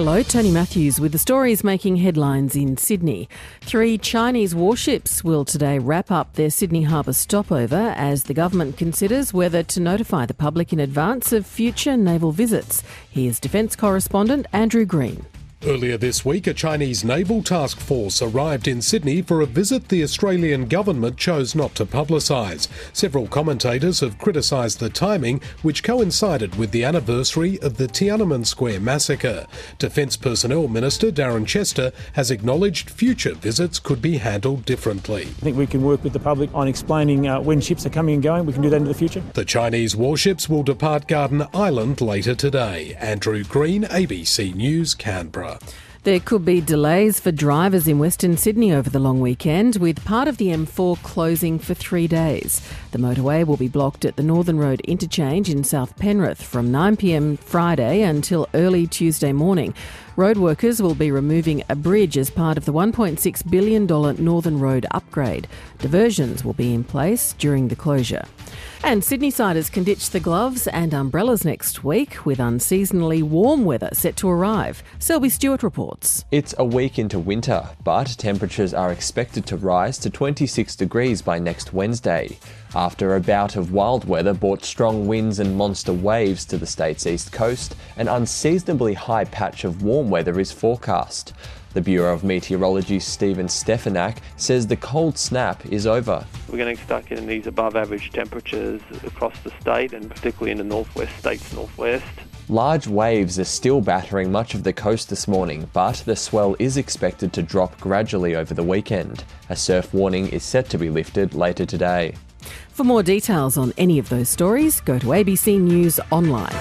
Hello, Tony Matthews with the stories making headlines in Sydney. Three Chinese warships will today wrap up their Sydney Harbour stopover as the government considers whether to notify the public in advance of future naval visits. Here's Defence correspondent Andrew Greene. Earlier this week, a Chinese naval task force arrived in Sydney for a visit the Australian government chose not to publicise. Several commentators have criticised the timing, which coincided with the anniversary of the Tiananmen Square massacre. Defence Personnel Minister Darren Chester has acknowledged future visits could be handled differently. I think we can work with the public on explaining uh, when ships are coming and going. We can do that in the future. The Chinese warships will depart Garden Island later today. Andrew Greene, ABC News, Canberra. There could be delays for drivers in Western Sydney over the long weekend, with part of the M4 closing for three days. The motorway will be blocked at the Northern Road interchange in South Penrith from 9pm Friday until early Tuesday morning. Road workers will be removing a bridge as part of the $1.6 billion Northern Road upgrade. Diversions will be in place during the closure. And Sydney siders can ditch the gloves and umbrellas next week with unseasonally warm weather set to arrive. Selby Stewart reports. It's a week into winter, but temperatures are expected to rise to 26 degrees by next Wednesday. After a bout of wild weather brought strong winds and monster waves to the state's east coast, an unseasonably high patch of warm weather is forecast. The Bureau of Meteorology's Stephen Stefanak says the cold snap is over. We're going to start getting these above average temperatures across the state and particularly in the northwest states northwest. Large waves are still battering much of the coast this morning, but the swell is expected to drop gradually over the weekend. A surf warning is set to be lifted later today. For more details on any of those stories, go to ABC News Online.